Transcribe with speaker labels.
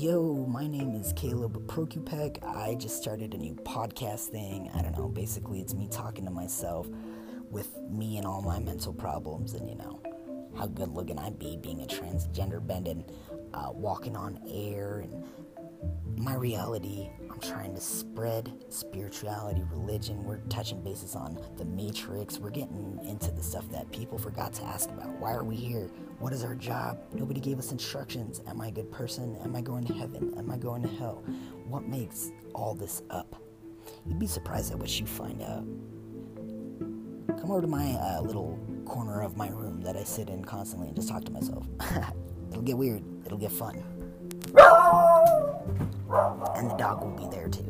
Speaker 1: Yo, my name is Caleb Prokupek. I just started a new podcast thing. I don't know, basically, it's me talking to myself with me and all my mental problems, and you know, how good looking I'd be being a transgender bend and uh, walking on air and my reality. I'm trying to spread spirituality, religion. We're touching bases on the matrix. We're getting into the stuff that people forgot to ask about. Why are we here? What is our job? Nobody gave us instructions. Am I a good person? Am I going to heaven? Am I going to hell? What makes all this up? You'd be surprised at what you find out. Come over to my uh, little corner of my room that I sit in constantly and just talk to myself. It'll get weird. It'll get fun. And the dog will be there too.